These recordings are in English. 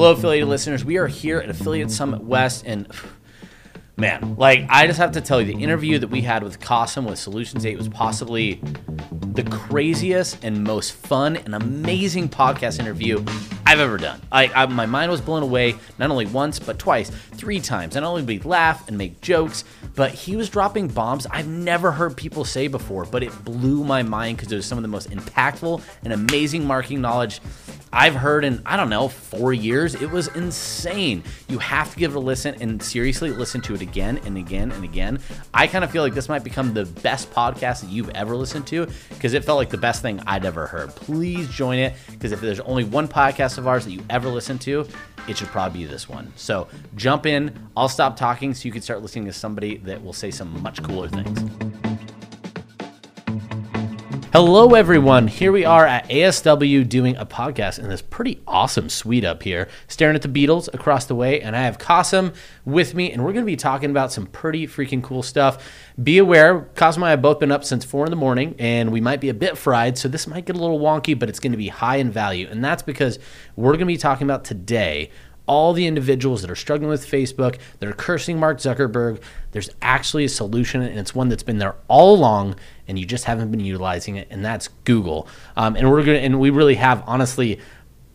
Hello, affiliated listeners. We are here at Affiliate Summit West, and man, like I just have to tell you, the interview that we had with Kasim with Solutions 8 was possibly the craziest and most fun and amazing podcast interview I've ever done. I, I my mind was blown away not only once but twice, three times. And not only did we laugh and make jokes, but he was dropping bombs I've never heard people say before. But it blew my mind because it was some of the most impactful and amazing marketing knowledge I've heard in, I don't know, four years. It was insane. You have to give it a listen and seriously listen to it again and again and again. I kind of feel like this might become the best podcast that you've ever listened to because it felt like the best thing I'd ever heard. Please join it because if there's only one podcast of ours that you ever listen to, it should probably be this one. So jump in. I'll stop talking so you can start listening to somebody that will say some much cooler things. Hello, everyone. Here we are at ASW doing a podcast in this pretty awesome suite up here, staring at the Beatles across the way. And I have Kasim with me, and we're going to be talking about some pretty freaking cool stuff. Be aware, Kasim and I have both been up since four in the morning, and we might be a bit fried, so this might get a little wonky, but it's going to be high in value. And that's because we're going to be talking about today all the individuals that are struggling with Facebook, that are cursing Mark Zuckerberg, there's actually a solution, and it's one that's been there all along, and you just haven't been utilizing it, and that's Google. Um, and we're gonna, and we really have, honestly,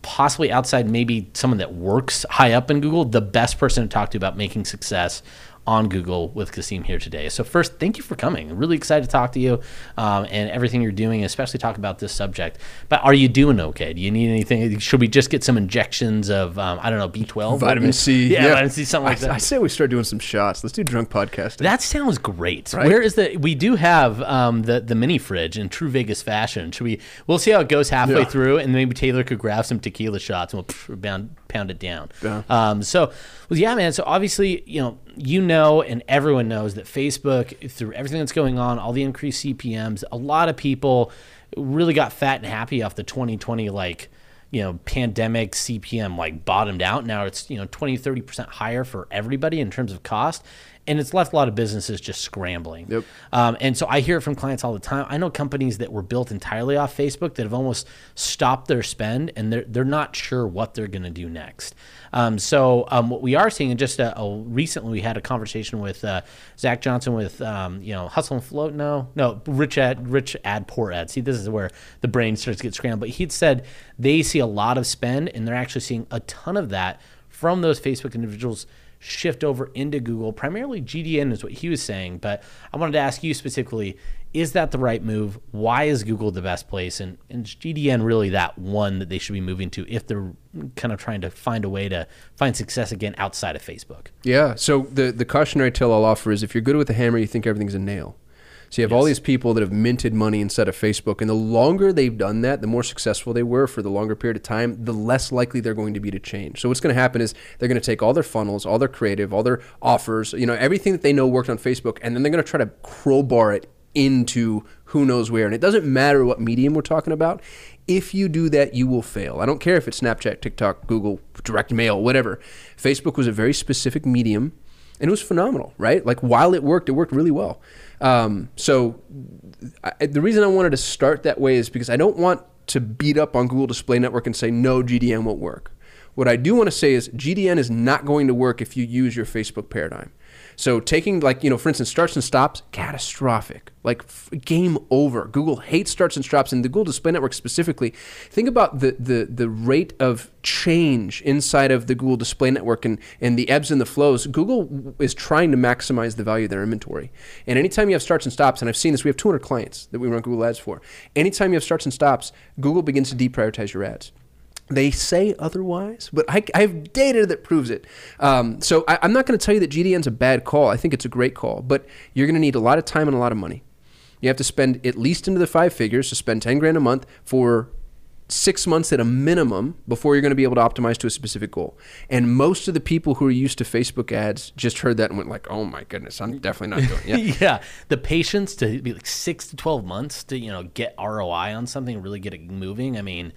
possibly outside maybe someone that works high up in Google, the best person to talk to about making success on Google with Kasim here today. So first, thank you for coming. I'm really excited to talk to you um, and everything you're doing, especially talk about this subject. But are you doing okay? Do you need anything? Should we just get some injections of um, I don't know B12, vitamin C? Yeah, yeah, vitamin C, something like I, that. I say we start doing some shots. Let's do drunk podcasting. That sounds great. Right? Where is the? We do have um, the the mini fridge in true Vegas fashion. Should we? We'll see how it goes halfway Yeah. through, and maybe Taylor could grab some tequila shots, and we'll pound pound it down. Yeah. Um, so, well, yeah, man. So obviously, you know, you know, and everyone knows that Facebook, through everything that's going on, all the increased CPMS, a lot of people really got fat and happy off the 2020 like you know pandemic cpm like bottomed out now it's you know 20 30% higher for everybody in terms of cost and it's left a lot of businesses just scrambling Yep. um, and so i hear it from clients all the time i know companies that were built entirely off facebook that have almost stopped their spend and they're, they're not sure what they're going to do next um, so um, what we are seeing, and just uh, uh, recently we had a conversation with uh, Zach Johnson with um, you know Hustle and Float. No, no, Rich Ad, Rich Ad, Poor Ad. See, this is where the brain starts to get scrambled. But he'd said they see a lot of spend, and they're actually seeing a ton of that from those Facebook individuals shift over into Google. Primarily GDN is what he was saying, but I wanted to ask you specifically: Is that the right move? Why is Google the best place, and, and is GDN really that one that they should be moving to if they're kind of trying to find a way to find success again outside of Facebook? yeah. So the the cautionary tale I'll offer is if you're good with a hammer, you think everything's a nail. So you have all these people that have minted money instead of Facebook, and the longer they've done that, the more successful they were for the longer period of time, the less likely they're going to be to change. So what's going to happen is they're going to take all their funnels, all their creative, all their offers, you know, everything that they know worked on Facebook, and then they're going to try to crowbar it into who knows where. And it doesn't matter what medium we're talking about. If you do that, you will fail. I don't care if it's Snapchat, TikTok, Google, direct mail, whatever. Facebook was a very specific medium and it was phenomenal, right? Like while it worked, it worked really well. Um, so I, the reason I wanted to start that way is because I don't want to beat up on Google Display Network and say no, GDN won't work. What I do want to say is GDN is not going to work if you use your Facebook paradigm. So taking like you know, for instance, starts and stops, catastrophic. Like f- game over. Google hates starts and stops, and the Google Display Network specifically. Think about the the the rate of change inside of the Google Display Network and and the ebbs and the flows. Google is trying to maximize the value of their inventory. And anytime you have starts and stops, and I've seen this, we have 200 clients that we run Google Ads for. Anytime you have starts and stops, Google begins to deprioritize your ads. They say otherwise, but I, I have data that proves it. Um, so I, I'm not going to tell you that GDN's a bad call. I think it's a great call, but you're going to need a lot of time and a lot of money. You have to spend at least into the five figures to spend 10 grand a month for six months at a minimum before you're going to be able to optimize to a specific goal. And most of the people who are used to Facebook ads just heard that and went like, "Oh my goodness, I'm definitely not doing it." Yeah. yeah, the patience to be like six to twelve months to you know get ROI on something, really get it moving. I mean,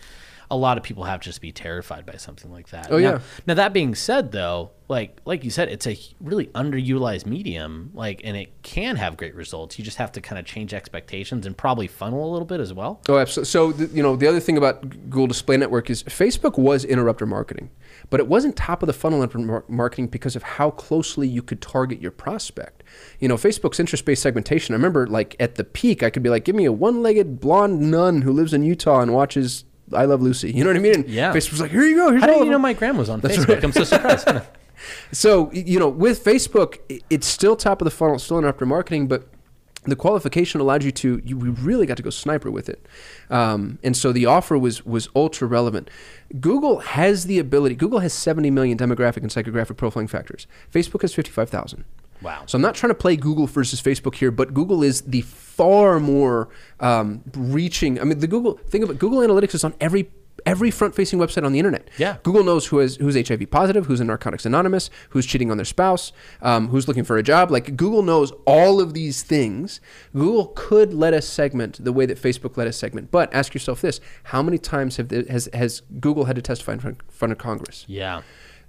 a lot of people have to just be terrified by something like that. Oh, now, yeah. Now that being said, though, like like you said, it's a really underutilized medium, like, and it can have great results. You just have to kind of change expectations and probably funnel a little bit as well. Oh, absolutely. So, the, you know, the other thing about Google Display Network is Facebook was interrupter marketing, but it wasn't top of the funnel marketing because of how closely you could target your prospect. You know, Facebook's interest based segmentation. I remember, like, at the peak, I could be like, give me a one legged blonde nun who lives in Utah and watches I Love Lucy. You know what I mean? And Yeah. Facebook's like, here you go. Here's How do all you of know them. my grandma's on Facebook? I'm so surprised. So you know, with Facebook, it's still top of the funnel, still after marketing, but the qualification allowed you to. You we really got to go sniper with it, um, and so the offer was was ultra relevant. Google has the ability. Google has 70 million demographic and psychographic profiling factors. Facebook has 55,000. Wow. So I'm not trying to play Google versus Facebook here, but Google is the far more um, reaching. I mean, the Google think of it. Google Analytics is on every every front-facing website on the internet. Yeah. Google knows who is who's HIV positive, who's in Narcotics Anonymous, who's cheating on their spouse, um, who's looking for a job. Like Google knows all of these things. Google could let us segment the way that Facebook let us segment. But ask yourself this: How many times have the, has has Google had to testify in front, front of Congress? Yeah.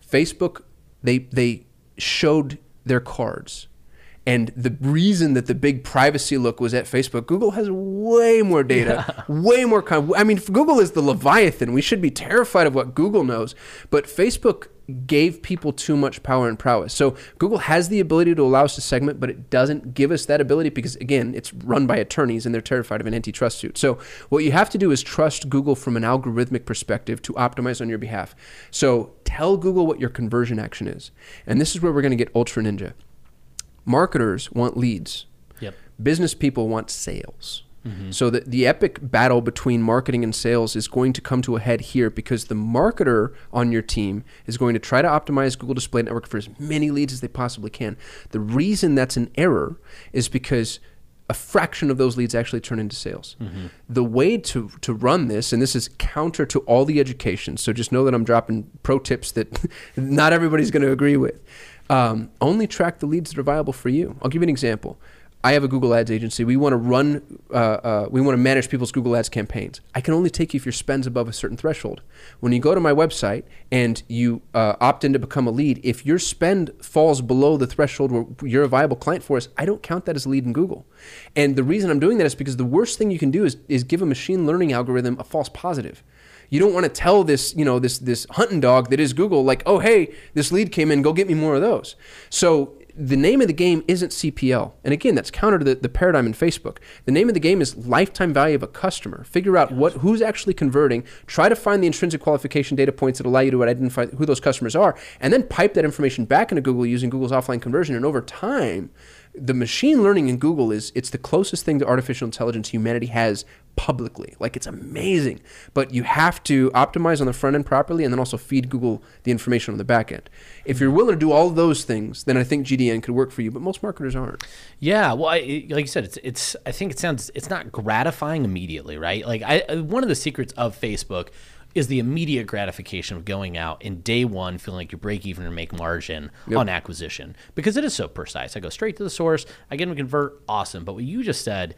Facebook, they they showed their cards. And the reason that the big privacy look was at Facebook, Google has way more data, way more. Con- I mean, Google is the Leviathan. We should be terrified of what Google knows. But Facebook gave people too much power and prowess. So Google has the ability to allow us to segment, but it doesn't give us that ability because, again, it's run by attorneys and they're terrified of an antitrust suit. So what you have to do is trust Google from an algorithmic perspective to optimize on your behalf. So tell Google what your conversion action is. And this is where we're going to get Ultra Ninja. Marketers want leads. Yep. Business people want sales. Mm-hmm. So the, the epic battle between marketing and sales is going to come to a head here because the marketer on your team is going to try to optimize Google Display Network for as many leads as they possibly can. The reason that's an error is because a fraction of those leads actually turn into sales. The way to, to run this, and this is counter to all the education, so just know that I'm dropping pro tips that not everybody's going to agree with. Um, only track the leads that are viable for you. I'll give you an example. I have a Google Ads agency. We want to run, uh, uh, we want to manage people's Google Ads campaigns. I can only take you if your spend's above a certain threshold. When you go to my website and you uh, opt in to become a lead, if your spend falls below the threshold where you're a viable client for us, I don't count that as a lead in Google. And the reason I'm doing that is because the worst thing you can do is, is give a machine learning algorithm a false positive. You don't want to tell this, you know, this this hunting dog that is Google, like, oh hey, this lead came in, go get me more of those. So the name of the game isn't CPL. And again, that's counter to the, the paradigm in Facebook. The name of the game is lifetime value of a customer. Figure out what who's actually converting, try to find the intrinsic qualification data points that allow you to identify who those customers are, and then pipe that information back into Google using Google's offline conversion. And over time, the machine learning in Google is it's the closest thing to artificial intelligence humanity has publicly. Like it's amazing. But you have to optimize on the front end properly and then also feed Google the information on the back end. If you're willing to do all of those things, then I think GDN could work for you, but most marketers aren't. Yeah, well, I, like you said, it's it's. I think it sounds it's not gratifying immediately, right? Like I, I- one of the secrets of Facebook is the immediate gratification of going out in day one feeling like you break even or make margin on acquisition because it is so precise. I go straight to the source, I get them to convert, awesome. But what you just said.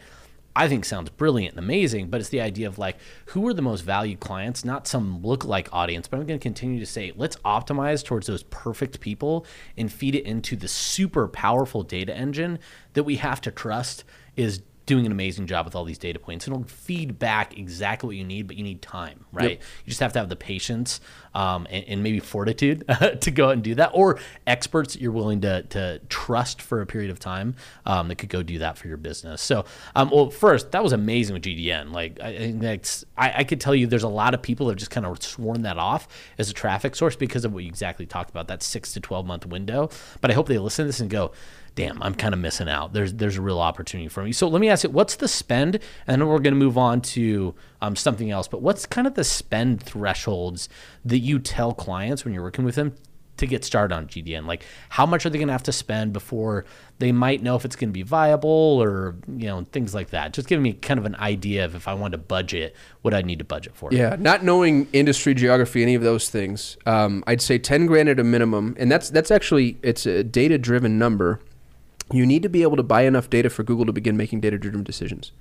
I think sounds brilliant and amazing, but it's the idea of like who are the most valued clients, not some lookalike audience. But I'm going to continue to say let's optimize towards those perfect people and feed it into the super powerful data engine that we have to trust is doing an amazing job with all these data points. It'll feed back exactly what you need, but you need time, right? You just have to have the patience um, and, and maybe fortitude to go out and do that, or experts that you're willing to, to trust for a period of time um, that could go do that for your business. So, um, well, first, that was amazing with GDN. Like, I, I, I could tell you there's a lot of people that have just kind of sworn that off as a traffic source because of what you exactly talked about, that six to 12 month window. But I hope they listen to this and go, damn, I'm kind of missing out. There's there's a real opportunity for me. So let me ask you, what's the spend? And then we're going to move on to um, something else. But what's kind of the spend thresholds that you tell clients when you're working with them to get started on GDN? Like, how much are they going to have to spend before they might know if it's going to be viable, or you know things like that? Just giving me kind of an idea of if I want to budget, what I need to budget for. Yeah, not knowing industry geography, any of those things, um, I'd say ten grand at a minimum, and that's that's actually it's a data driven number. You need to be able to buy enough data for Google to begin making data driven decisions.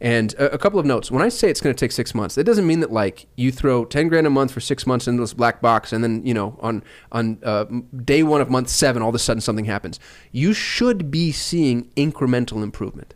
And a, a couple of notes. When I say it's going to take six months, that doesn't mean that like you throw ten grand a month for six months into this black box, and then you know on on uh, day one of month seven, all of a sudden something happens. You should be seeing incremental improvement.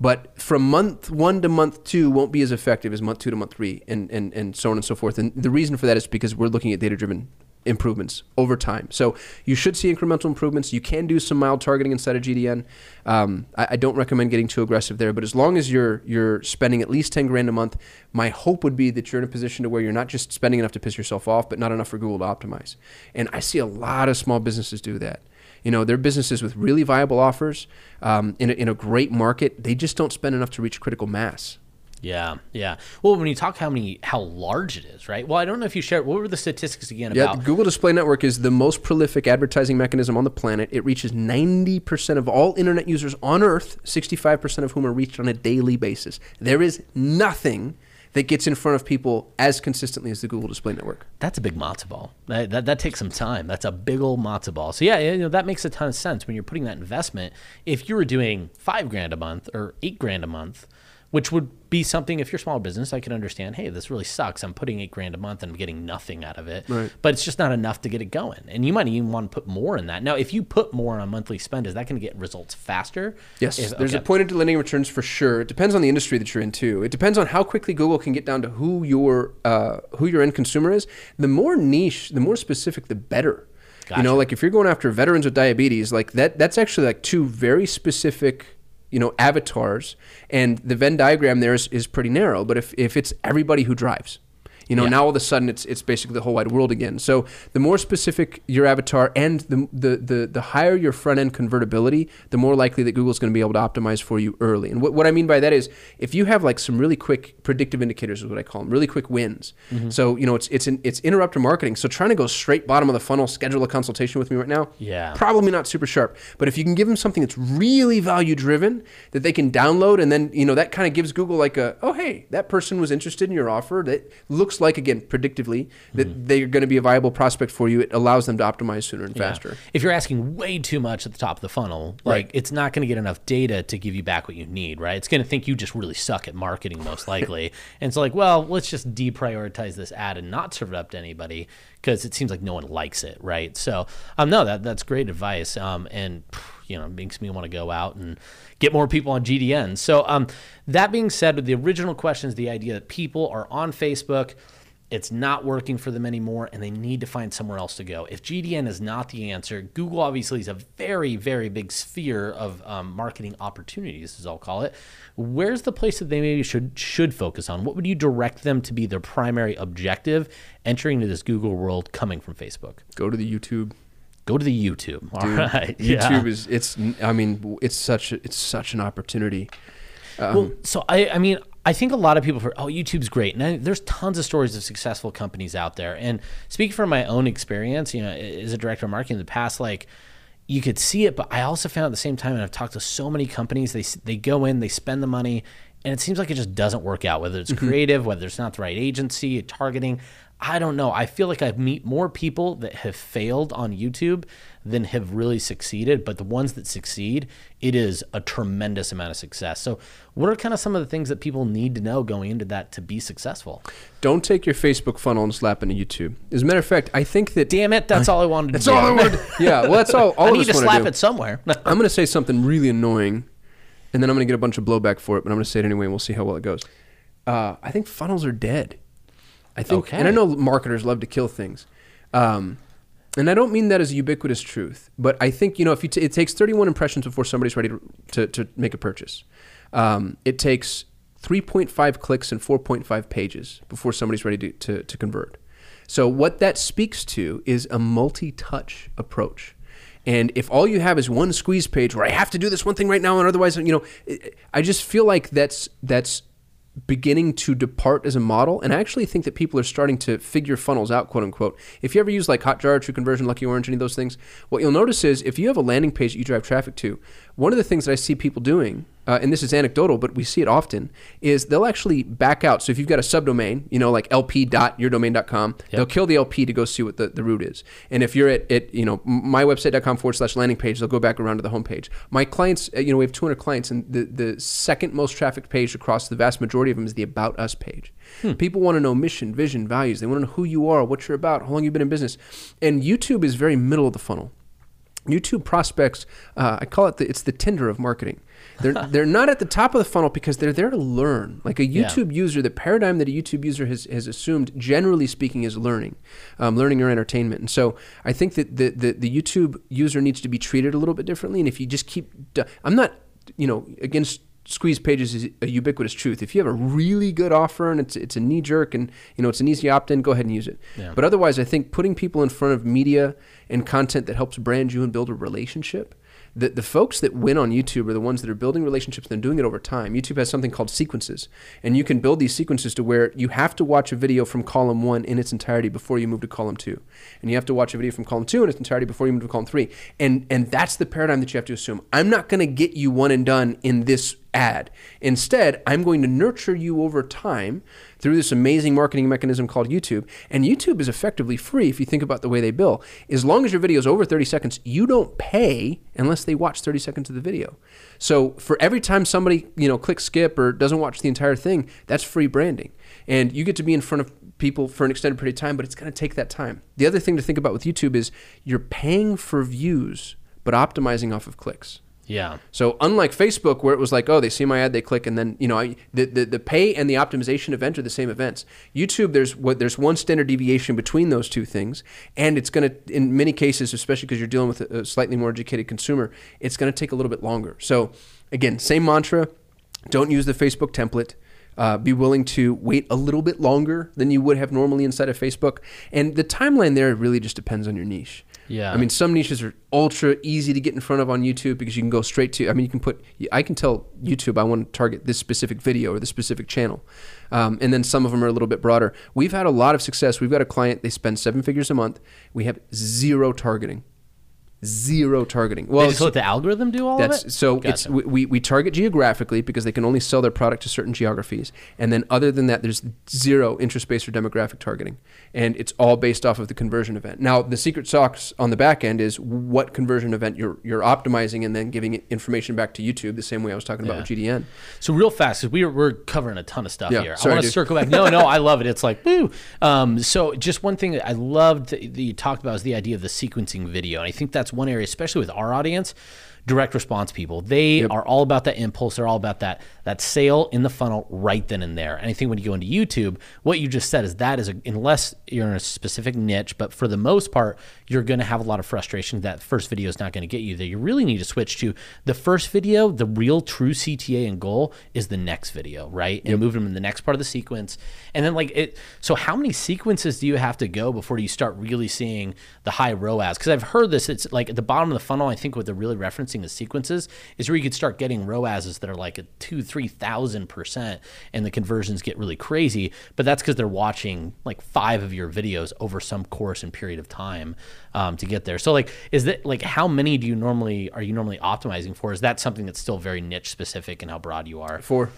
But from month one to month two won't be as effective as month two to month three, and, and, and so on and so forth. And the reason for that is because we're looking at data driven improvements over time. So you should see incremental improvements. You can do some mild targeting inside of GDN. Um, I, I, don't recommend getting too aggressive there, but as long as you're you're spending at least ten grand a month, my hope would be that you're in a position to where you're not just spending enough to piss yourself off, but not enough for Google to optimize. And I see a lot of small businesses do that. You know, they're businesses with really viable offers um, in, a, in a great market. They just don't spend enough to reach critical mass. Yeah, yeah. Well, when you talk how many how large it is, right? Well, I don't know if you shared. What were the statistics again yeah, about? Yeah, Google Display Network is the most prolific advertising mechanism on the planet. It reaches ninety percent of all internet users on Earth, sixty-five percent of whom are reached on a daily basis. There is nothing that gets in front of people as consistently as the Google Display Network. That's a big matzo ball. That, that, that, takes some time. That's a big old matzo ball. So yeah, you know, that makes a ton of sense when you're putting that investment. If you were doing five grand a month or eight grand a month, which would be something if you're a small business, I can understand. Hey, this really sucks. I'm putting eight grand a month and I'm getting nothing out of it. Right. But it's just not enough to get it going. And you might even want to put more in that. Now, if you put more on a monthly spend, is that going to get results faster? Yes, if, there's okay. a point of delineating returns for sure. It depends on the industry that you're in too. It depends on how quickly Google can get down to who your uh, who your end consumer is. The more niche, the more specific, the better. Gotcha. You know, like if you're going after veterans with diabetes, like that, that's actually like two very specific you know avatars and the venn diagram there is, is pretty narrow but if, if it's everybody who drives you know, yeah. now all of a sudden it's it's basically the whole wide world again. So the more specific your avatar and the the the, the higher your front end convertibility, the more likely that Google's going to be able to optimize for you early. And what, what I mean by that is if you have like some really quick predictive indicators is what I call them, really quick wins. Mm-hmm. So you know it's it's an, it's interrupter marketing. So trying to go straight bottom of the funnel, schedule a consultation with me right now, yeah, probably not super sharp. But if you can give them something that's really value driven that they can download, and then you know that kind of gives Google like a oh hey that person was interested in your offer that looks like again predictively that mm-hmm. they're going to be a viable prospect for you, it allows them to optimize sooner and yeah. faster. If you're asking way too much at the top of the funnel, like right. it's not going to get enough data to give you back what you need, right? It's going to think you just really suck at marketing most likely, and it's like, well, let's just deprioritize this ad and not serve it up to anybody because it seems like no one likes it, right? So, um, no, that that's great advice, um, and you know, makes me want to go out and get more people on GDN. So, um, that being said, the original question is the idea that people are on Facebook it's not working for them anymore and they need to find somewhere else to go. If GDN is not the answer, Google obviously is a very, very big sphere of um, marketing opportunities, as I'll call it. Where's the place that they maybe should should focus on? What would you direct them to be their primary objective entering into this Google world coming from Facebook? Go to the YouTube. Go to the YouTube. All Dude, right. YouTube yeah. is it's I mean it's such a, it's such an opportunity. Um, well, so I I mean I think a lot of people, for, oh, YouTube's great. And I, there's tons of stories of successful companies out there. And speaking from my own experience, you know, as a director of marketing in the past, like you could see it, but I also found at the same time, and I've talked to so many companies, they, they go in, they spend the money, and it seems like it just doesn't work out, whether it's mm-hmm. creative, whether it's not the right agency, targeting. I don't know. I feel like I meet more people that have failed on YouTube than have really succeeded. But the ones that succeed, it is a tremendous amount of success. So, what are kind of some of the things that people need to know going into that to be successful? Don't take your Facebook funnel and slap into YouTube. As a matter of fact, I think that. Damn it! That's I, all I wanted to that's do. That's all I wanted. yeah, well, that's all. all I need to slap it somewhere. I'm going to say something really annoying, and then I'm going to get a bunch of blowback for it. But I'm going to say it anyway, and we'll see how well it goes. Uh, I think funnels are dead. I think, okay. and I know marketers love to kill things. Um, and I don't mean that as a ubiquitous truth, but I think you know if you t- it takes 31 impressions before somebody's ready to, to, to make a purchase. Um, it takes 3.5 clicks and 4.5 pages before somebody's ready to, to, to convert. So what that speaks to is a multi-touch approach. And if all you have is one squeeze page where I have to do this one thing right now, and otherwise, you know, I just feel like that's that's beginning to depart as a model. And I actually think that people are starting to figure funnels out, quote unquote. If you ever use like Hotjar, TruConversion, Lucky Orange, any of those things, what you'll notice is if you have a landing page that you drive traffic to, one of the things that I see people doing uh, and this is anecdotal, but we see it often, is they'll actually back out. So if you've got a subdomain, you know, like lp.yourdomain.com, yep. they'll kill the LP to go see what the, the root is. And if you're at, at you know, mywebsite.com forward slash landing page, they'll go back around to the homepage. My clients, uh, you know, we have 200 clients, and the, the second most trafficked page across the vast majority of them is the About Us page. Hmm. People want to know mission, vision, values. They want to know who you are, what you're about, how long you've been in business. And YouTube is very middle of the funnel. YouTube prospects, uh, I call it the, it's the Tinder of marketing. They're they're not at the top of the funnel because they're there to learn. Like a YouTube yeah. user, the paradigm that a YouTube user has, has assumed, generally speaking, is learning, um, learning or entertainment. And so I think that the, the the YouTube user needs to be treated a little bit differently. And if you just keep, I'm not, you know, against squeeze pages is a ubiquitous truth. If you have a really good offer and it's it's a knee jerk and you know it's an easy opt in, go ahead and use it. Yeah. But otherwise, I think putting people in front of media and content that helps brand you and build a relationship the, the folks that win on YouTube are the ones that are building relationships and doing it over time. YouTube has something called sequences, and you can build these sequences to where you have to watch a video from column one in its entirety before you move to column two, and you have to watch a video from column two in its entirety before you move to column three, and and that's the paradigm that you have to assume. I'm not going to get you one and done in this ad. Instead, I'm going to nurture you over time through this amazing marketing mechanism called YouTube. And YouTube is effectively free if you think about the way they bill. As long as your video is over 30 seconds, you don't pay unless they watch 30 seconds of the video. So for every time somebody, you know, clicks skip or doesn't watch the entire thing, that's free branding. And you get to be in front of people for an extended period of time, but it's going to take that time. The other thing to think about with YouTube is you're paying for views, but optimizing off of clicks. Yeah. So unlike Facebook, where it was like, oh, they see my ad, they click, and then you know, I, the, the the pay and the optimization event are the same events. YouTube, there's what there's one standard deviation between those two things, and it's going to, in many cases, especially because you're dealing with a, a slightly more educated consumer, it's going to take a little bit longer. So again, same mantra: don't use the Facebook template. Uh, be willing to wait a little bit longer than you would have normally inside of Facebook. And the timeline there really just depends on your niche. Yeah. I mean, some niches are ultra easy to get in front of on YouTube because you can go straight to. I mean, you can put. I can tell YouTube I want to target this specific video or this specific channel, um, and then some of them are a little bit broader. We've had a lot of success. We've got a client. They spend seven figures a month. We have zero targeting zero targeting. Well, they just let the algorithm do all that's, of it. So gotcha. it's we, we target geographically because they can only sell their product to certain geographies, and then other than that, there's zero interest based or demographic targeting, and it's all based off of the conversion event. Now, the secret sauce on the back end is what conversion event you're you're optimizing, and then giving information back to YouTube the same way I was talking yeah. about with GDN. So real fast, because we're we're covering a ton of stuff yeah, here. Sorry, I want to circle back. No, no, I love it. It's like woo. Um, so just one thing that I loved that you talked about is the idea of the sequencing video, and I think that's one area, especially with our audience, direct response people. They yep. are all about that impulse. They're all about that that sale in the funnel right then and there. And I think when you go into YouTube, what you just said is that is a, unless you're in a specific niche, but for the most part, you're going to have a lot of frustration. That first video is not going to get you there. You really need to switch to the first video. The real true CTA and goal is the next video, right? And move them in the next part of the sequence. And then like it. So how many sequences do you have to go before you start really seeing the high ROAS? Because I've heard this. It's like at the bottom of the funnel. I think what they're really referencing the sequences is where you could start getting ROASs that are like a two, three thousand percent, and the conversions get really crazy. But that's because they're watching like five of your videos over some course and period of time um, to get there. So like, is that like how many do you normally are you normally optimizing for? Is that something that's still very niche specific and how broad you are? Four.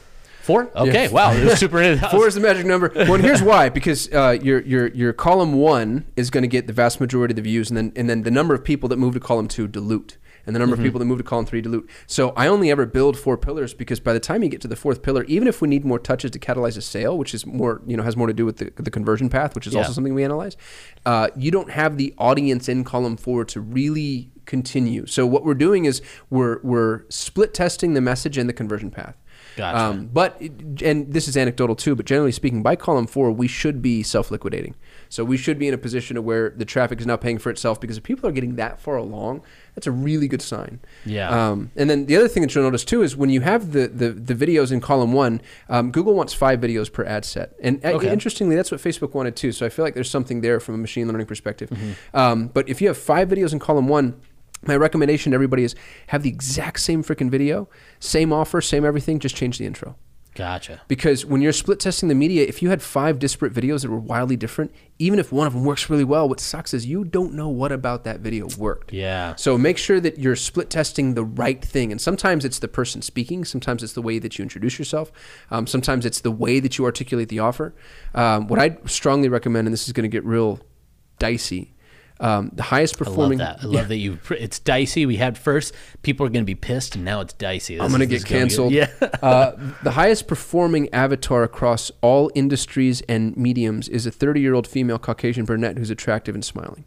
Four? Okay, yeah. wow, super. Four is the magic number. Well, here's why: because uh, your your your column one is going to get the vast majority of the views, and then and then the number of people that move to column two dilute and the number mm-hmm. of people that move to column three dilute. So I only ever build four pillars because by the time you get to the fourth pillar, even if we need more touches to catalyze a sale, which is more, you know, has more to do with the, the conversion path, which is yeah. also something we analyze, uh, you don't have the audience in column four to really continue. So what we're doing is we're we're split testing the message and the conversion path. Gotcha. Um, but and this is anecdotal too, but generally speaking, by column four, we should be self-liquidating. So we should be in a position where the traffic is now paying for itself because if people are getting that far along, that's a really good sign. Yeah. Um, and then the other thing that you'll notice too is when you have the the, the videos in column one, um, Google wants five videos per ad set, and uh, interestingly, that's what Facebook wanted too. So I feel like there's something there from a machine learning perspective. Mm-hmm. Um, but if you have five videos in column one my recommendation to everybody is have the exact same freaking video, same offer, same everything, just change the intro. Gotcha. Because when you're split testing the media, if you had five disparate videos that were wildly different, even if one of them works really well, what sucks is you don't know what about that video worked. Yeah. So make sure that you're split testing the right thing. And sometimes it's the person speaking, sometimes it's the way that you introduce yourself, um, sometimes it's the way that you articulate the offer. Um, what I strongly recommend, and this is going to get real dicey, um, the highest performing. I love that. I love that you. It's dicey. We had first. People are going to be pissed, and now it's dicey. This I'm gonna is- this get canceled. Yeah. uh, the highest performing avatar across all industries and mediums is a 30 year old female Caucasian brunette who's attractive and smiling.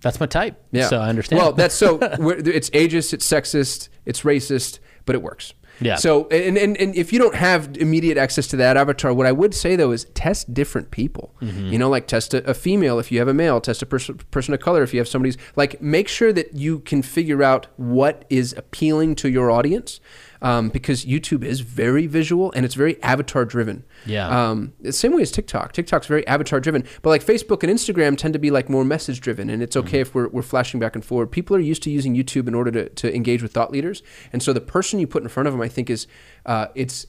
That's my type. Yeah. So I understand. Well, that's so it's ageist, it's sexist, it's racist, but it works. Yeah. So and, and and if you don't have immediate access to that avatar, what I would say though is test different people. Mm-hmm. You know, like test a, a female if you have a male, test a person person of color if you have somebody's like make sure that you can figure out what is appealing to your audience. Um, because YouTube is very visual and it's very avatar driven. Yeah. Um, the same way as TikTok. TikTok's very avatar driven, but like Facebook and Instagram tend to be like more message driven, and it's okay if we're, we're flashing back and forward. People are used to using YouTube in order to, to engage with thought leaders, and so the person you put in front of them, I think, is uh, it's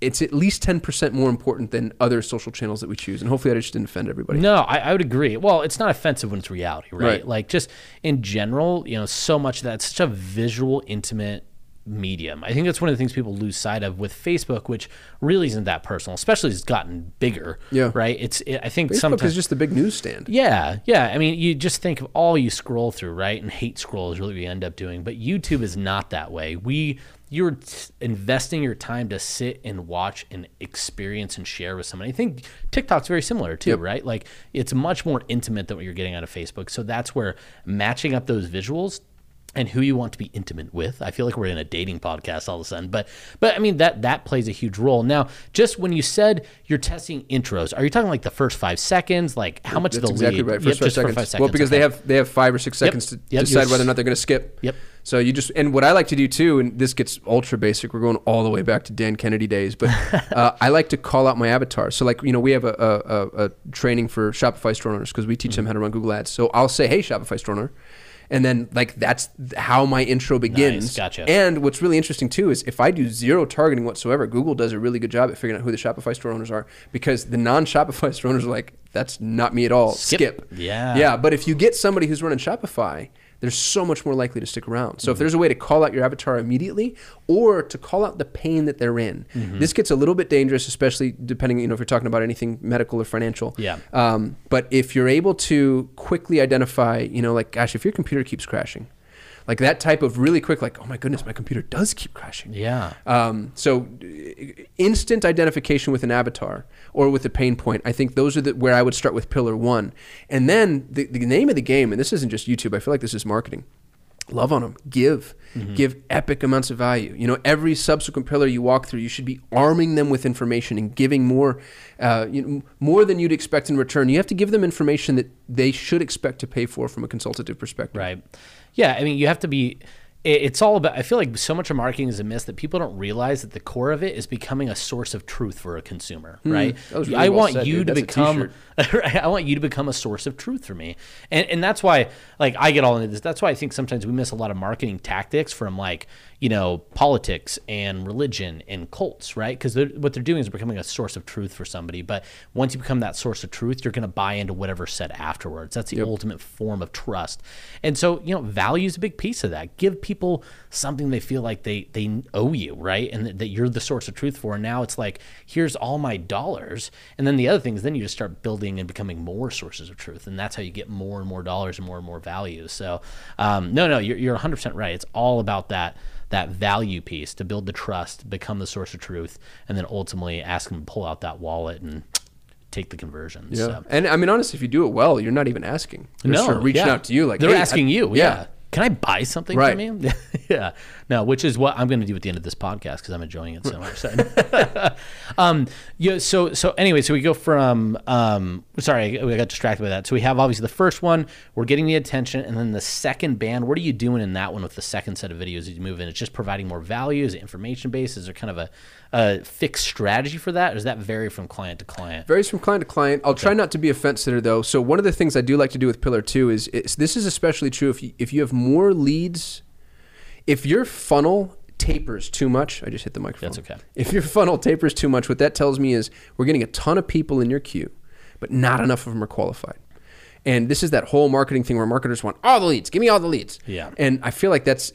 it's at least ten percent more important than other social channels that we choose. And hopefully, I just didn't offend everybody. No, I, I would agree. Well, it's not offensive when it's reality, right? Right. Like just in general, you know, so much of that's such a visual, intimate medium. I think that's one of the things people lose sight of with Facebook, which really isn't that personal, especially as it's gotten bigger. Yeah. Right. It's. It, I think Facebook sometimes. is just the big newsstand. Yeah, yeah. I mean, you just think of all you scroll through, right? And hate scroll is really what you end up doing. But YouTube is not that way. We you're t- investing your time to sit and watch and experience and share with somebody. I think TikTok's very similar too, Yep. right? Like it's much more intimate than what you're getting out of Facebook. So that's where matching up those visuals and who you want to be intimate with. I feel like we're in a dating podcast all of a sudden, but but I mean that that plays a huge role. Now, just when you said you're testing intros, are you talking like the first five seconds? Like how much That's of the exactly lead? right. Yep, First five just for seconds. five seconds. Well, because okay. they have they have five or six seconds to Yep. decide whether or not they're going to skip. Yep. So you just and what I like to do too, and this gets ultra basic. We're going all the way back to Dan Kennedy days, but uh, I like to call out my avatar. So like you know we have a a, a, a training for Shopify store owners because we teach Mm-hmm. them how to run Google Ads. So I'll say, hey Shopify store owner. And then, like that's how my intro begins. gotcha. And what's really interesting too is if I do zero targeting whatsoever, Google does a really good job at figuring out who the Shopify store owners are because the non-Shopify store owners are like, that's not me at all. Skip. Skip. Yeah. Yeah. But if you get somebody who's running Shopify, they're so much more likely to stick around. So if there's a way to call out your avatar immediately or to call out the pain that they're in, Mm-hmm. this gets a little bit dangerous, especially depending, you know, if you're talking about anything medical or financial. Yeah. Um, but if you're able to quickly identify, you know, like, gosh, if your computer keeps crashing, like that type of really quick, like, oh my goodness, my computer does keep crashing. Yeah. Um, so instant identification with an avatar or with a pain point. I think those are the, where I would start with pillar one. And then the, the name of the game, and this isn't just YouTube, I feel like this is marketing. Love on them. Give. Give epic amounts of value. You know, every subsequent pillar you walk through, you should be arming them with information and giving more, uh, you know, more than you'd expect in return. You have to give them information that they should expect to pay for from a consultative perspective. Right. Yeah. I mean, you have to be. It- It's all about. I feel like so much of marketing is a miss that people don't realize that the core of it is becoming a source of truth for a consumer. Hmm. Right. that was really I well want said, you dude. to That's become. I want you to become a source of truth for me, and and that's why like I get all into this. That's why I think sometimes we miss a lot of marketing tactics from like you know politics and religion and cults, right? Because what they're doing is becoming a source of truth for somebody. But once you become that source of truth, you're going to buy into whatever's said afterwards. That's the ultimate form of trust. And so you know, value is a big piece of that. Give people something they feel like they they owe you, right? And that, that you're the source of truth for. And now it's like here's all my dollars. And then the other thing is then you just start building and becoming more sources of truth, and that's how you get more and more dollars and more and more value. So um, no, no, you're you're 100 percent right. It's all about that that value piece to build the trust, become the source of truth, and then ultimately ask them to pull out that wallet and take the conversions. Yeah. So. And I mean, honestly, if you do it well, you're not even asking. They're No, reaching yeah. out to you like they're "Hey, I- asking you. Yeah. Can I buy something Right. from you? yeah. No, which is what I'm going to do at the end of this podcast because I'm enjoying it so much. So, um, yeah. So, so anyway, so we go from, um, sorry, I got distracted by that. So we have obviously the first one, we're getting the attention, and then the second band. What are you doing in that one with the second set of videos as you move in? It's just providing more value. Is it information based? Is there kind of a, a fixed strategy for that? Or does that vary from client to client? Varies from client to client. I'll try not to be a fence sitter though. So one of the things I do like to do with Pillar Two is, is this is especially true if you, if you have more leads, if your funnel tapers too much, I just hit the microphone. That's okay. If your funnel tapers too much, what that tells me is we're getting a ton of people in your queue, but not enough of them are qualified. And this is that whole marketing thing where marketers want all the leads. Give me all the leads. Yeah. And I feel like that's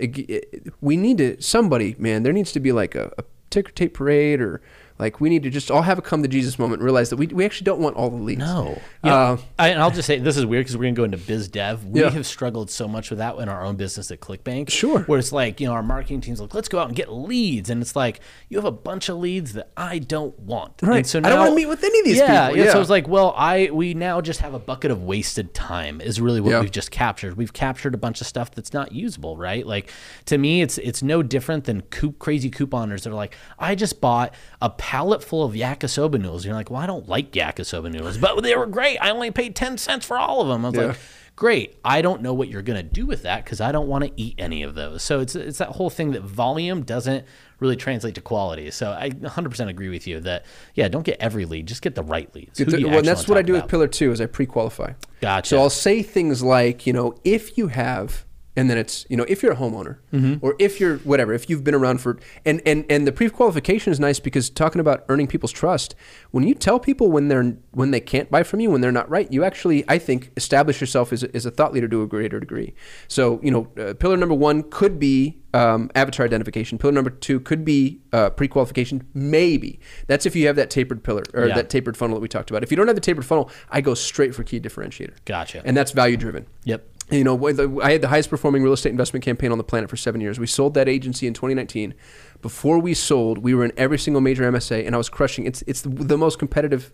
we need to somebody, man. There needs to be like a, a ticker tape parade or like we need to just all have a come to Jesus moment and realize that we, we actually don't want all the leads. No. You know, Uh, I, and I'll just say this is weird because we're going to go into biz dev. We Yeah. have struggled so much with that in our own business at ClickBank. Sure. Where it's like, you know, our marketing team's like, let's go out and get leads. And it's like, you have a bunch of leads that I don't want. Right. And so I don't wanna meet with any of these yeah, people. Yeah. So it's like, well, I we now just have a bucket of wasted time is really what Yeah. we've just captured. We've captured a bunch of stuff that's not usable, right? Like to me, it's it's no different than coop, crazy couponers that are like, I just bought a pallet full of yakisoba noodles. You're like, well, I don't like yakisoba noodles, but they were great. I only paid ten cents for all of them. I was Yeah. like. Great. I don't know what you're going to do with that because I don't want to eat any of those. So it's it's that whole thing that volume doesn't really translate to quality. So I 100% agree with you that yeah, don't get every lead, just get the right leads. The- well, that's what I do with? Pillar Two is I pre-qualify. Gotcha. So I'll say things like, you know, if you have, and then it's, you know, if you're a homeowner, Mm-hmm. or if you're whatever, if you've been around for, and and and the pre-qualification is nice because talking about earning people's trust, when you tell people when they're when they can't buy from you, when they're not right, you actually, I think, establish yourself as a, as a thought leader to a greater degree. So you know, uh, pillar number one could be um, avatar identification. Pillar number two could be uh, pre-qualification. Maybe that's if you have that tapered pillar or Yeah. that tapered funnel that we talked about. If you don't have the tapered funnel, I go straight for key differentiator. Gotcha. And that's value driven. Yep. You know, I had the highest performing real estate investment campaign on the planet for seven years. We sold that agency in 2019. Before we sold, we were in every single major MSA, and I was crushing. It's it's the, the most competitive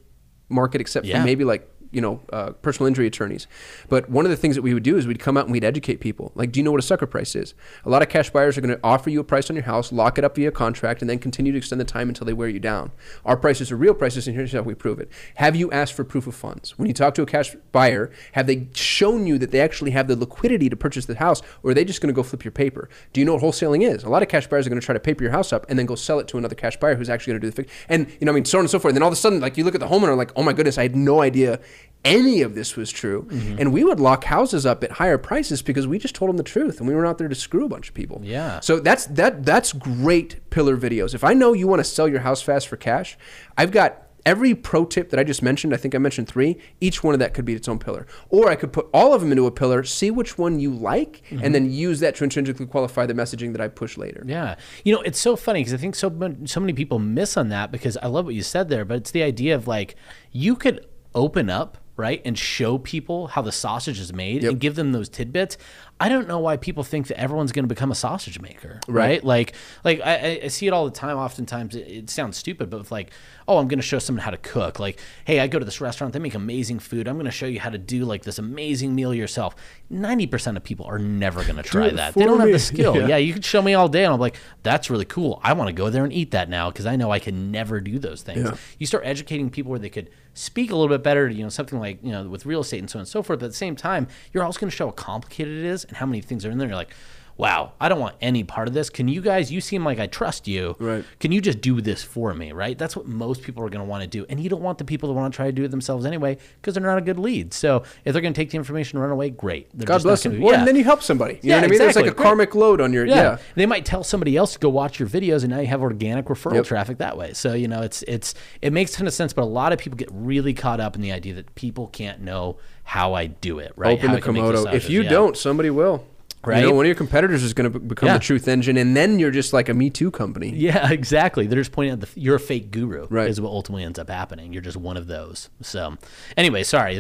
market, except Yeah. for maybe like you know uh, personal injury attorneys. But one of the things that we would do is we'd come out and we'd educate people. Like, do you know what a sucker price is? A lot of cash buyers are going to offer you a price on your house, lock it up via contract, and then continue to extend the time until they wear you down. Our prices are real prices, and here's how we prove it. Have you asked for proof of funds? When you talk to a cash buyer, have they shown you that they actually have the liquidity to purchase the house, or are they just going to go flip your paper? Do you know what wholesaling is? A lot of cash buyers are going to try to paper your house up and then go sell it to another cash buyer who's actually going to do the fix. And you know, I mean, so on and so forth. And then all of a sudden, like you look at the homeowner, like, oh my goodness, I had no idea any of this was true. Mm-hmm. And we would lock houses up at higher prices because we just told them the truth and we were out there to screw a bunch of people. Yeah. So that's that that's great pillar videos. If I know you want to sell your house fast for cash, I've got every pro tip that I just mentioned. I think I mentioned three. Each one of that could be its own pillar, or I could put all of them into a pillar, see which one you like, and then use that to intrinsically qualify the messaging that I push later. Yeah. You know, it's so funny because I think so, so many people miss on that because I love what you said there, but it's the idea of like you could open up, right, and show people how the sausage is made Yep. and give them those tidbits. I don't know why people think that everyone's going to become a sausage maker, right? Right. Like, like I, I- see it all the time. Oftentimes, it, it sounds stupid, but like, oh, I'm going to show someone how to cook. Like, hey, I go to this restaurant, they make amazing food. I'm going to show you how to do like this amazing meal yourself. Ninety percent of people are never going to try that. They don't have the skill. Yeah. yeah, you could show me all day, and I'm like, that's really cool. I want to go there and eat that now because I know I can never do those things. Yeah. You start educating people where they could speak a little bit better, you know, something like you know with real estate and so on and so forth. But at the same time, you're also going to show how complicated it is and how many things are in there. You're like, wow, I don't want any part of this. Can you guys? You seem like I trust you. Right. Can you just do this for me? Right. That's what most people are going to want to do, and you don't want the people that want to try to do it themselves anyway because they're not a good lead. So if they're going to take the information and run away, great. They're God bless them. Well, yeah. and then you help somebody. You Yeah, know what I mean? There's like a exactly. karmic load on your Yeah. yeah. They might tell somebody else to go watch your videos and now you have organic referral Yep. traffic that way. So, you know, it's it's it makes a ton of sense, but a lot of people get really caught up in the idea that people can't know how I do it, right? Open How the I can make these Komodo. If you Yeah. don't, somebody will. Right? You know, one of your competitors is going to become Yeah. the truth engine, and then you're just like a Me Too company. Yeah, exactly. They're just pointing out the, you're a fake guru. Right. Is what ultimately ends up happening. You're just one of those. So, anyway, sorry.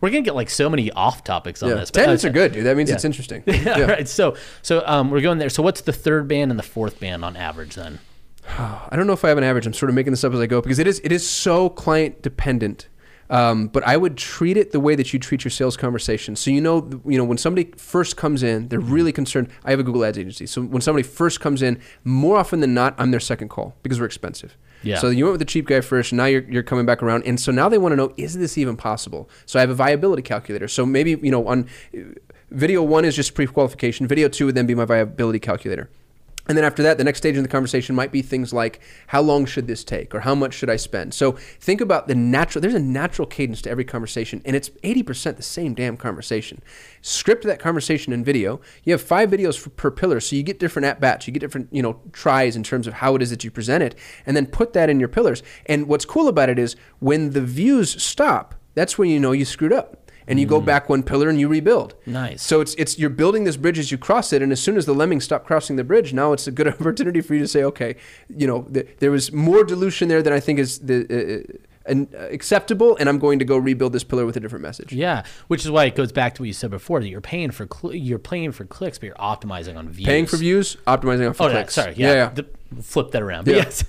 We're gonna get like so many off topics on Yeah. this. but- Tangents are good, dude. That means Yeah. it's interesting. yeah, Yeah. Right. So, so um, we're going there. So, what's the third band and the fourth band on average then? I don't know if I have an average. I'm sort of making this up as I go because it is it is so client dependent. Um, but I would treat it the way that you treat your sales conversation. So you know, you know, when somebody first comes in, they're really concerned. I have a Google Ads agency, so when somebody first comes in, more often than not, I'm their second call because we're expensive. Yeah. So you went with the cheap guy first. Now you're, you're coming back around, and so now they want to know: is this even possible? So I have a viability calculator. So maybe you know, on video one is just pre-qualification. Video two would then be my viability calculator. And then after that, the next stage in the conversation might be things like, how long should this take? Or how much should I spend? So think about the natural, there's a natural cadence to every conversation, and it's 80% the same damn conversation. Script that conversation in video. You have five videos for, per pillar, so you get different at bats, you get different, you know, tries in terms of how it is that you present it, and then put that in your pillars. And what's cool about it is when the views stop, that's when you know you screwed up and you go back one pillar and you rebuild. Nice. So it's it's you're building this bridge as you cross it, and as soon as the lemmings stop crossing the bridge, now it's a good opportunity for you to say, okay, you know, th- there was more dilution there than I think is the. Uh, an, uh, acceptable, and I'm going to go rebuild this pillar with a different message. Yeah, which is why it goes back to what you said before that you're paying for cl- you're paying for clicks, but you're optimizing on views. Paying for views, optimizing on Oh, yeah, clicks. sorry. Yeah, yeah. The- flip that around. But Yeah. yes,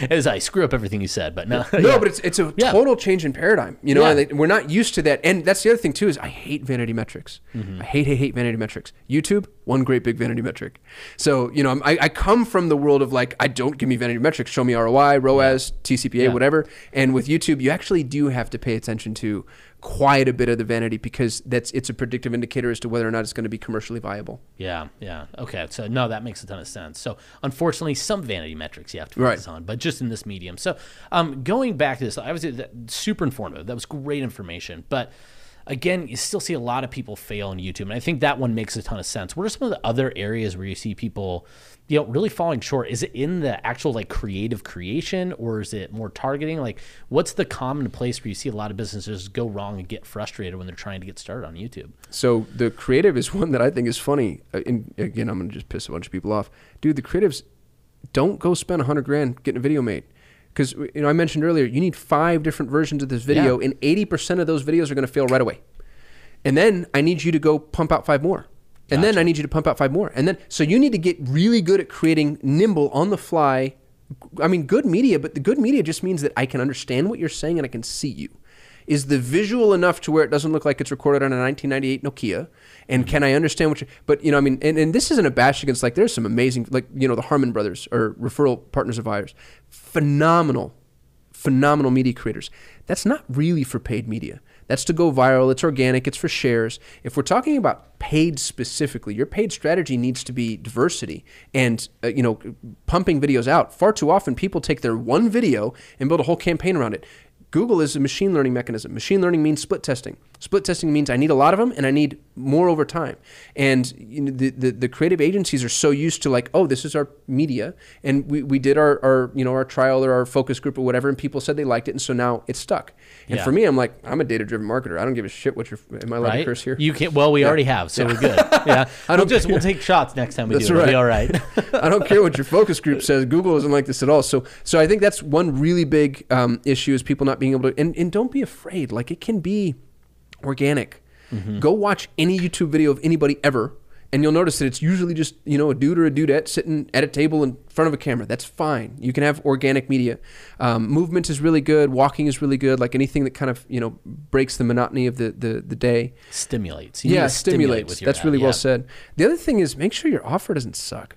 as I screw up everything you said, but no, No, yeah. but it's it's a Yeah. total change in paradigm. You know, and we're not used to that. And that's the other thing too is I hate vanity metrics. Mm-hmm. I hate hate hate vanity metrics. YouTube, one great big vanity metric. So you know, I'm, I I come from the world of like I don't give me vanity metrics. Show me ROI, ROAS, TCPA, whatever. And with YouTube, you actually do have to pay attention to quite a bit of the vanity because that's it's a predictive indicator as to whether or not it's going to be commercially viable. Yeah, yeah. Okay, so no, that makes a ton of sense. So unfortunately, some vanity metrics you have to Right. focus on, but just in this medium. So um, going back to this, I was super informative. That was great information, but. Again, you still see a lot of people fail on YouTube, and I think that one makes a ton of sense. What are some of the other areas where you see people, you know, really falling short? Is it in the actual like creative creation, or is it more targeting? Like, what's the common place where you see a lot of businesses go wrong and get frustrated when they're trying to get started on YouTube? So the creative is one that I think is funny. Uh, And again, I'm gonna just piss a bunch of people off, dude. The creatives don't go spend a hundred grand getting a video made, because you know I mentioned earlier you need five different versions of this video, Yeah. and eighty percent of those videos are gonna fail right away. And then I need you to go pump out five more. And then I need you to pump out five more. And then so you need to get really good at creating nimble on the fly. I mean, good media, but the good media just means that I can understand what you're saying and I can see you. Is the visual enough to where it doesn't look like it's recorded on a 1998 Nokia? And can I understand what you? But you know, I mean, and, and this isn't a bash against like there's some amazing like you know the Harmon brothers are referral partners of ours, phenomenal phenomenal media creators. That's not really for paid media. That's to go viral. It's organic. It's for shares. If we're talking about paid specifically, your paid strategy needs to be diversity and uh, you know pumping videos out. Far too often, people take their one video and build a whole campaign around it. Google is a machine learning mechanism. Machine learning means split testing. Split testing means I need a lot of them and I need more over time. And you know, the, the, the creative agencies are so used to like, oh, this is our media, and we, we did our, our you know our trial or our focus group or whatever, and people said they liked it, and so now it's stuck. And Yeah. for me, I'm like, I'm a data driven marketer. I don't give a shit what you're. Am I allowed to curse here? You can. Well, we already have, so we're good. Yeah, I we'll don't just we'll take shots next time we That's do. it. It'll be right. all right. I don't care what your focus group says. Google isn't like this at all. So, so I think that's one really big um, issue is people not being able to. And, and don't be afraid. Like it can be organic. Go watch any YouTube video of anybody ever, and you'll notice that it's usually just you know a dude or a dudette sitting at a table in front of a camera. That's fine. You can have organic media. Um, movement is really good. Walking is really good. Like anything that kind of you know breaks the monotony of the the, the day. stimulates. You yeah, to stimulate stimulates. That's ad, really yeah. well said. The other thing is make sure your offer doesn't suck.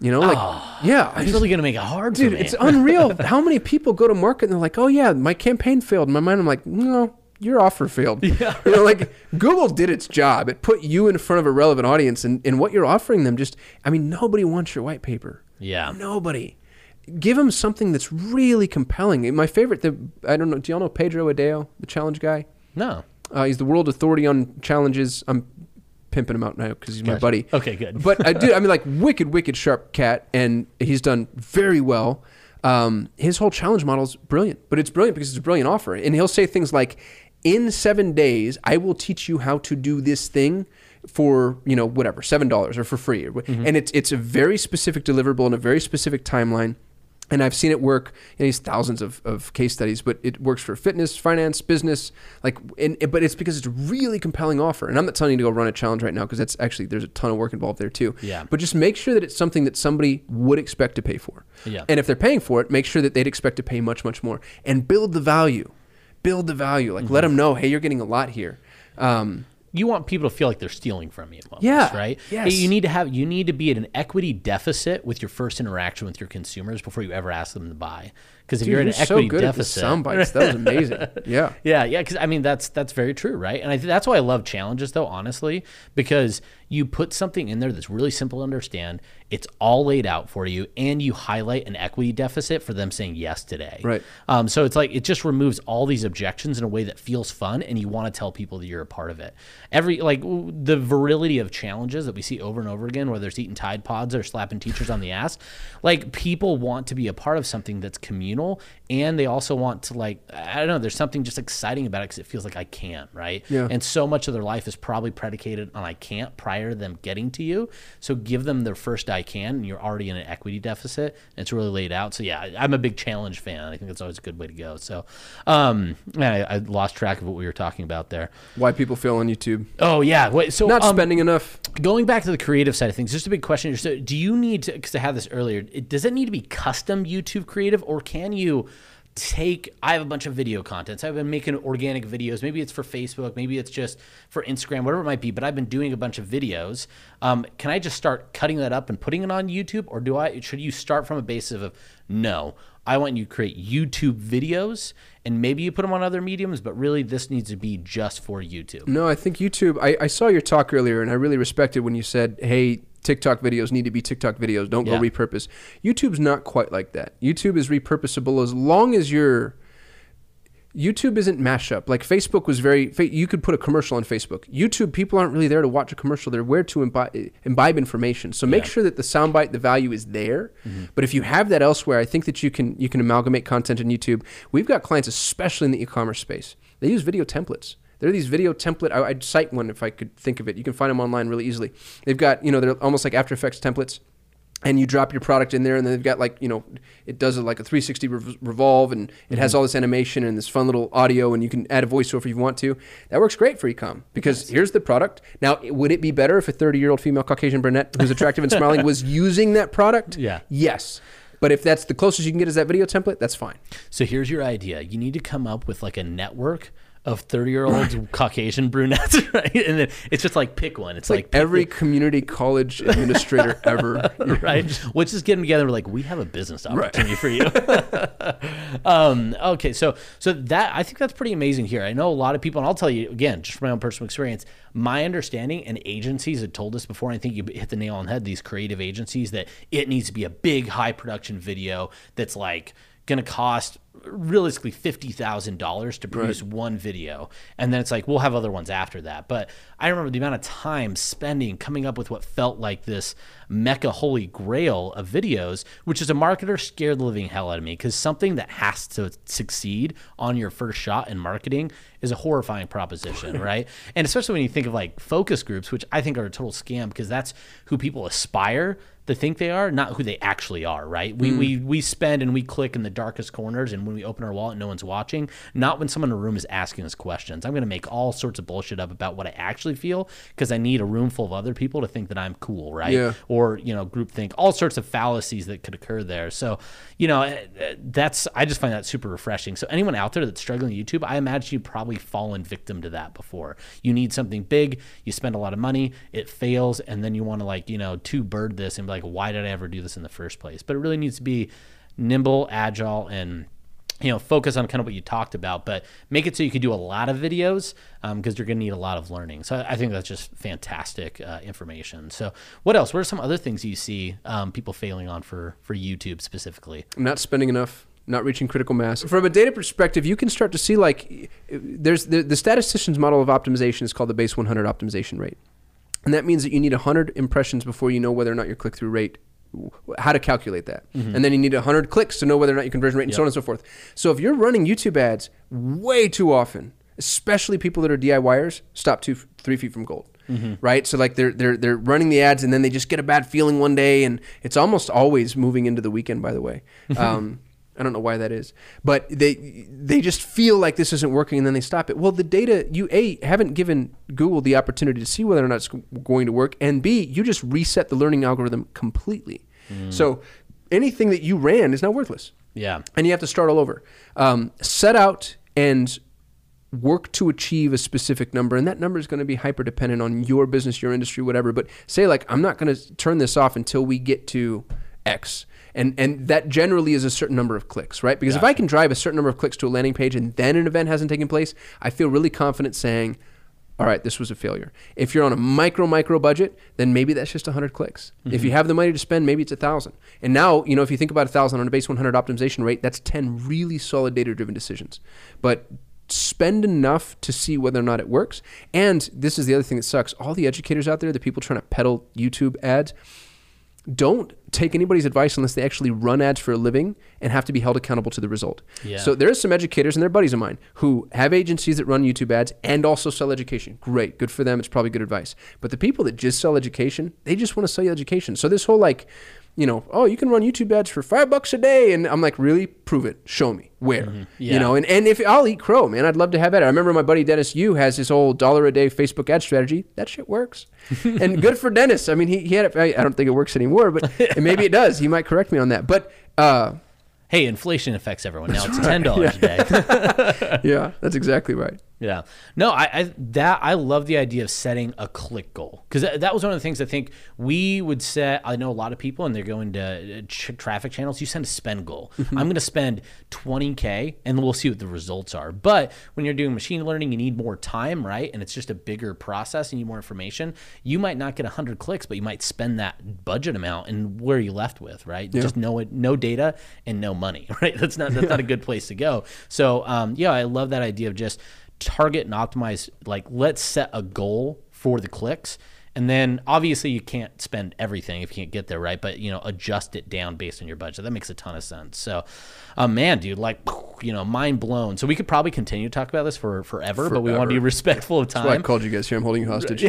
You know, like yeah, I It's just- really gonna make it hard dude, it's unreal. How many people go to market and they're like, "Oh yeah, my campaign failed." In my mind, I'm like, "No, your offer failed." Yeah. You know, like Google did its job. It put you in front of a relevant audience, and, and what you're offering them just, I mean, nobody wants your white paper. Yeah. Nobody. Give them something that's really compelling. My favorite, the I don't know. Do y'all know Pedro Adao, the challenge guy? no. Uh, he's the world authority on challenges. I'm pimping him out now because he's my Gotcha. buddy. Okay, good. But I do. I mean, like wicked, wicked sharp cat, and he's done very well. Um, his whole challenge model is brilliant, but it's brilliant because it's a brilliant offer. And he'll say things like, "In seven days, I will teach you how to do this thing." For you know whatever seven dollars or for free, or, Mm-hmm. and it's it's a very specific deliverable and a very specific timeline. And I've seen it work. in these thousands of, of case studies, but it works for fitness, finance, business. Like, and, but it's because it's a really compelling offer. And I'm not telling you to go run a challenge right now because that's actually there's a ton of work involved there too. Yeah. But just make sure that it's something that somebody would expect to pay for. Yeah. And if they're paying for it, make sure that they'd expect to pay much, much more. And build the value. Build the value. Like, Mm-hmm. let them know, hey, you're getting a lot here. Um, you want people to feel like they're stealing from you. Almost, Yeah, Right. yes. You need to have. You need to be at an equity deficit with your first interaction with your consumers before you ever ask them to buy. Because if Dude, you're in an equity so good deficit, sound bites. That was amazing. yeah. Yeah, yeah, because I mean that's that's very true, right? And I think that's why I love challenges, though, honestly, because you put something in there that's really simple to understand. It's all laid out for you, and you highlight an equity deficit for them saying yes today. Right. Um, so it's like it just removes all these objections in a way that feels fun, and you want to tell people that you're a part of it. Every like the virility of challenges that we see over and over again, whether it's eating Tide Pods or slapping teachers on the ass, like people want to be a part of something that's communal, and they also want to like I don't know. There's something just exciting about it because it feels like I can't, right? Yeah. And so much of their life is probably predicated on I can't prior to them getting to you. So give them their first I can, and you're already in an equity deficit. And it's really laid out. So yeah, I'm a big challenge fan. I think that's always a good way to go. So, um, I, I lost track of what we were talking about there. Why people fail on YouTube. Oh yeah, wait. So Not um, spending enough. going back to the creative side of things, just a big question here. So, do you need to? Because I had this earlier. It, does it need to be custom YouTube creative, or can you take? I have a bunch of video contents I've been making organic videos. Maybe it's for Facebook. Maybe it's just for Instagram. Whatever it might be. But I've been doing a bunch of videos. Um, can I just start cutting that up and putting it on YouTube, or do I? Should you start from a basis of no? I want you to create YouTube videos, and maybe you put them on other mediums. But really, this needs to be just for YouTube. No, I think YouTube. I, I saw your talk earlier, and I really respected when you said, "Hey, TikTok videos need to be TikTok videos. Don't Yeah. go repurpose." YouTube's not quite like that. YouTube is repurposable as long as you're. YouTube isn't mashup. Like Facebook was very. You could put a commercial on Facebook. YouTube, people aren't really there to watch a commercial. They're where to imbibe, imbibe information. So make Yeah. sure that the soundbite, the value is there. Mm-hmm. But if you have that elsewhere, I think that you can you can amalgamate content in YouTube. We've got clients, especially in the e-commerce space. They use video templates. There are these video template. I, I'd cite one if I could think of it. You can find them online really easily. They've got you know they're almost like After Effects templates and you drop your product in there and then they've got like you know it does a, like a 360 rev- revolve and it has mm-hmm. all this animation and this fun little audio and you can add a voiceover if you want to that works great for ecom because here's the product now would it be better if a 30 year old female caucasian brunette who's attractive and smiling was using that product Yeah. yes but if that's the closest you can get is that video template that's fine So here's your idea. You need to come up with like a network of 30 year old Caucasian brunettes, right? And then it's just like pick one. It's, like, like, every community college administrator ever right? Which is getting together. We're like, we have a business opportunity for you. um, okay, so so that I think that's pretty amazing here. I know a lot of people, and I'll tell you again, just from my own personal experience, my understanding and agencies had told us before. And I think you hit the nail on the head. These creative agencies that it needs to be a big, high production video that's like going to cost realistically fifty thousand dollars to produce one video, and then it's like we'll have other ones after that. But I remember the amount of time spending coming up with what felt like this mecca holy grail of videos, which is a marketer scared the living hell out of me because something that has to succeed on your first shot in marketing is a horrifying proposition, right? And especially when you think of like focus groups, which I think are a total scam because that's who people aspire to think they are, not who they actually are, right? We, we we spend and we click in the darkest corners, and when we open our wallet, no one's watching. Not when someone in a room is asking us questions. I'm going to make all sorts of bullshit up about what I actually feel because I need a room full of other people to think that I'm cool, right? Yeah. Or you know, group think, all sorts of fallacies that could occur there. So, you know, eh, eh, that's I just find that super refreshing. So anyone out there that's struggling with YouTube, I imagine you've probably fallen victim to that before. You need something big, you spend a lot of money, it fails, and then you want to like you know two bird this and be like, why did I ever do this in the first place? But it really needs to be nimble, agile, and you know focus on kind of what you talked about, but make it so you can do a lot of videos because you're going to need a lot of learning. So I think that's just fantastic uh, information. So what else? What are some other things you see um, people failing on for for YouTube specifically? not spending enough not reaching critical mass from a data perspective you can start to see like there's the, the statistician's model of optimization is called the base 100 optimization rate and that means that you need 100 impressions before you know whether or not your click-through rate how to calculate that. And then you need 100 clicks to know whether or not your conversion rate and so on and so forth. So if you're running youtube ads way too often especially people that are diyers stop two three feet from gold right? So like they're they're they're running the ads and then they just get a bad feeling one day and it's almost always moving into the weekend by the way. Um, I don't know why that is, but they they just feel like this isn't working and then they stop it. Well, the data you a haven't given Google the opportunity to see whether or not it's going to work, and b you just reset the learning algorithm completely. So anything that you ran is now worthless, Yeah. and you have to start all over. Um, set out and work to achieve a specific number, and that number is going to be hyper dependent on your business, your industry, whatever. But say like I'm not going to turn this off until we get to X. And and that generally is a certain number of clicks, right? Because if I can drive a certain number of clicks to a landing page and then an event hasn't taken place, I feel really confident saying, all right, this was a failure. If you're on a micro micro budget, then maybe that's just 100 clicks. If you mm-hmm. have the money to spend, maybe it's a 1000. And now, you know, if you think about a 1000 on a base 100 optimization rate, that's 10 really solid data driven decisions. But spend enough to see whether or not it works. And this is the other thing that sucks. All the educators out there, the people trying to peddle YouTube ads, don't take anybody's advice unless they actually run ads for a living and have to be held accountable to the result. Yeah. So there's some educators and they're buddies of mine who have agencies that run YouTube ads and also sell education. Great, good for them. It's probably good advice. But the people that just sell education, they just want to sell you education. So this whole like, you know, oh, you can run YouTube ads for five bucks a day, and I'm like, really? Prove it. Show me where. Yeah. You know, and, and if I'll eat crow, man, I'd love to have that. I remember my buddy Dennis Yu has his whole dollar a day Facebook ad strategy. That shit works, and good for Dennis. I mean, he, he had it. I, don't think it works anymore, but and maybe it does. He might correct me on that. But uh, Hey, inflation affects everyone now. It's ten dollars a day. yeah, that's exactly right. Yeah. No, I, I that I love the idea of setting a click goal because that, that was one of the things I think we would set. I know a lot of people and they're going to uh, ch- traffic channels. You send a spend goal. I'm going to spend 20k and we'll see what the results are. But when you're doing machine learning, you need more time, right? And it's just a bigger process. You need more information. You might not get 100 clicks, but you might spend that budget amount. And where are you left with, right? Just no no data and no money, right? That's not that's not a good place to go. So um, yeah, I love that idea of just target and optimize like let's set a goal for the clicks and then obviously you can't spend everything if you can't get there right but you know adjust it down based on your budget that makes a ton of sense so um, man dude like you know mind blown so we could probably continue to talk about this for forever, but we want to be respectful of That's why I called you guys here. I'm holding you hostage.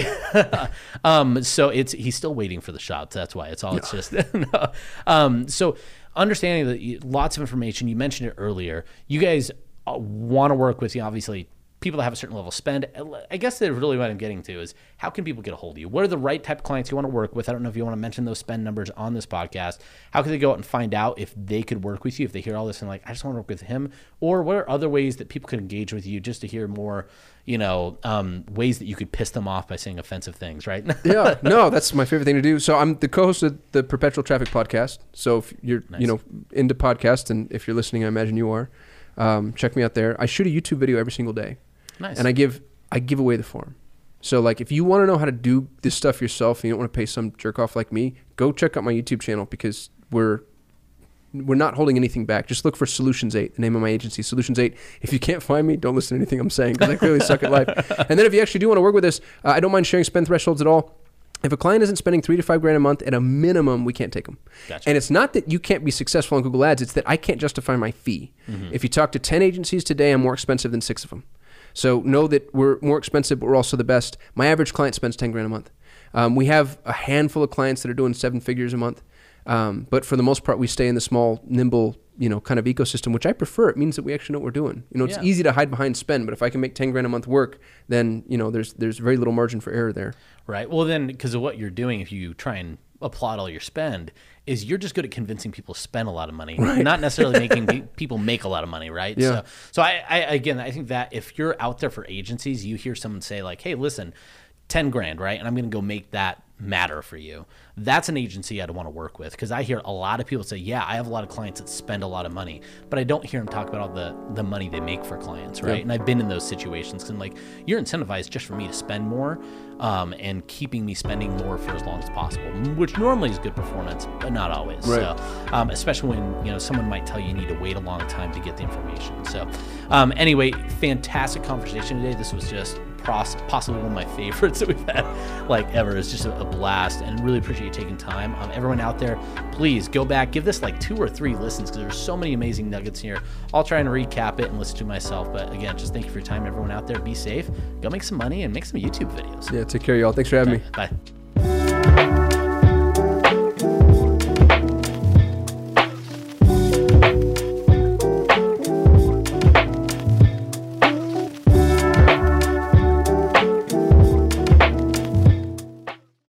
um, so it's he's still waiting for the shots. That's why it's all. It's just no. Um, so understanding that you, lots of information. You mentioned it earlier. You guys want to work with you. Obviously, people that have a certain level of spend. I guess that really what I'm getting to is how can people get a hold of you? What are the right type of clients you want to work with? I don't know if you want to mention those spend numbers on this podcast. How can they go out and find out if they could work with you? If they hear all this and like, I just want to work with him, or what are other ways that people could engage with you just to hear more? You know, um, ways that you could piss them off by saying offensive things, right? yeah, no, that's my favorite thing to do. So I'm the co-host of the Perpetual Traffic podcast. So if you're Nice. you know into podcasts and if you're listening, I imagine you are. Um, check me out there. I shoot a YouTube video every single day, nice. and I give I give away the form. So like if you want to know how to do this stuff yourself and you don't want to pay some jerk off like me, go check out my YouTube channel because we're we're not holding anything back. Just look for Solutions 8, the name of my agency, Solutions 8. If you can't find me, don't listen to anything I'm saying because I clearly suck at life. And then if you actually do want to work with us, uh, I don't mind sharing spend thresholds at all. If a client isn't spending three to five grand a month, at a minimum, we can't take them. Gotcha. And it's not that you can't be successful on Google Ads; it's that I can't justify my fee. If you talk to ten agencies today, I'm more expensive than six of them. So know that we're more expensive, but we're also the best. My average client spends ten grand a month. Um, we have a handful of clients that are doing seven figures a month, um, but for the most part, we stay in the small, nimble, you know, kind of ecosystem, which I prefer. It means that we actually know what we're doing. You know, it's Yeah. easy to hide behind spend, but if I can make ten grand a month work, then you know, there's there's very little margin for error there. Right. Well, then, because of what you're doing, if you try and applaud all your spend, is you're just good at convincing people to spend a lot of money, not necessarily making people make a lot of money, right? Yeah. So, so I, I, again, I think that if you're out there for agencies, you hear someone say like, "Hey, listen, ten grand, right?" And I'm going to go make that matter for you. That's an agency I'd want to work with because I hear a lot of people say, "Yeah, I have a lot of clients that spend a lot of money," but I don't hear them talk about all the the money they make for clients, right? And I've been in those situations because I'm like, you're incentivized just for me to spend more, um, and keeping me spending more for as long as possible, which normally is good performance, but not always. Right. So, um, especially when you know someone might tell you you need to wait a long time to get the information. So, um, anyway, fantastic conversation today. This was just possibly one of my favorites that we've had like ever. It's just a, blast, and really appreciate you taking time. Um, everyone out there, please go back, give this like two or three listens because there's so many amazing nuggets here. I'll try and recap it and listen to myself, but again, just thank you for your time. Everyone out there, be safe, go make some money, and make some YouTube videos. Yeah, take care, y'all. Thanks for having me. Bye.